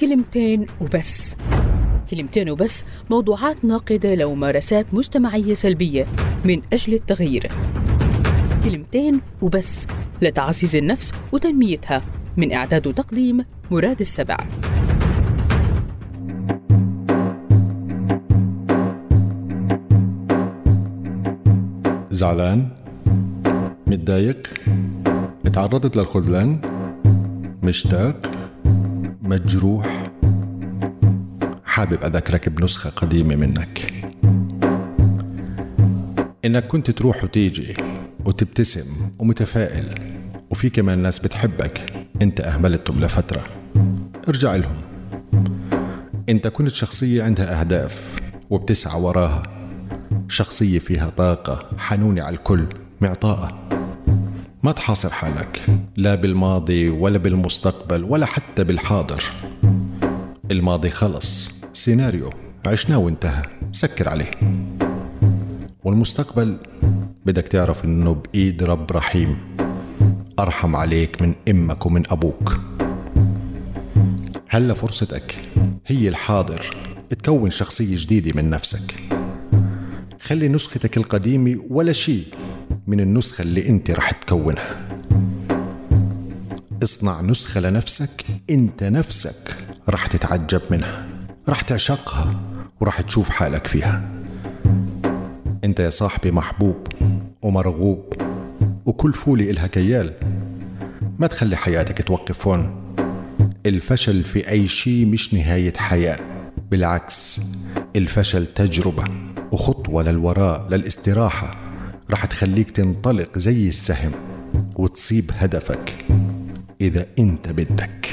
كلمتين وبس. كلمتين وبس موضوعات ناقدة لممارسات مجتمعية سلبية من أجل التغيير. كلمتين وبس لتعزيز النفس وتنميتها من إعداد وتقديم مراد السبع. زعلان؟ متضايق؟ تعرضت للخذلان؟ مشتاق؟ مجروح. حابب أذكرك بنسخة قديمة منك. إنك كنت تروح وتيجي وتبتسم ومتفائل وفي كمان ناس بتحبك. أنت أهملتهم لفترة. ارجع لهم. أنت كنت شخصية عندها أهداف وبتسعى وراها. شخصية فيها طاقة حنونة على الكل معطاءة. ما تحاصر حالك لا بالماضي ولا بالمستقبل ولا حتى بالحاضر. الماضي خلص سيناريو عشناه وانتهى سكر عليه. والمستقبل؟ بدك تعرف إنه بإيد رب رحيم. أرحم عليك من أمك ومن أبوك. هلا فرصتك هي الحاضر. تكون شخصية جديدة من نفسك. خلي نسختك القديمة ولا شيء. من النسخة اللي انت رح تكونها. اصنع نسخة لنفسك انت نفسك رح تتعجب منها رح تعشقها ورح تشوف حالك فيها. انت يا صاحبي محبوب ومرغوب وكل فولي إلها كيال. ما تخلي حياتك توقف هون. الفشل في أي شيء مش نهاية حياة بالعكس الفشل تجربة وخطوة للوراء للاستراحة. رح تخليك تنطلق زي السهم وتصيب هدفك إذا أنت بدك.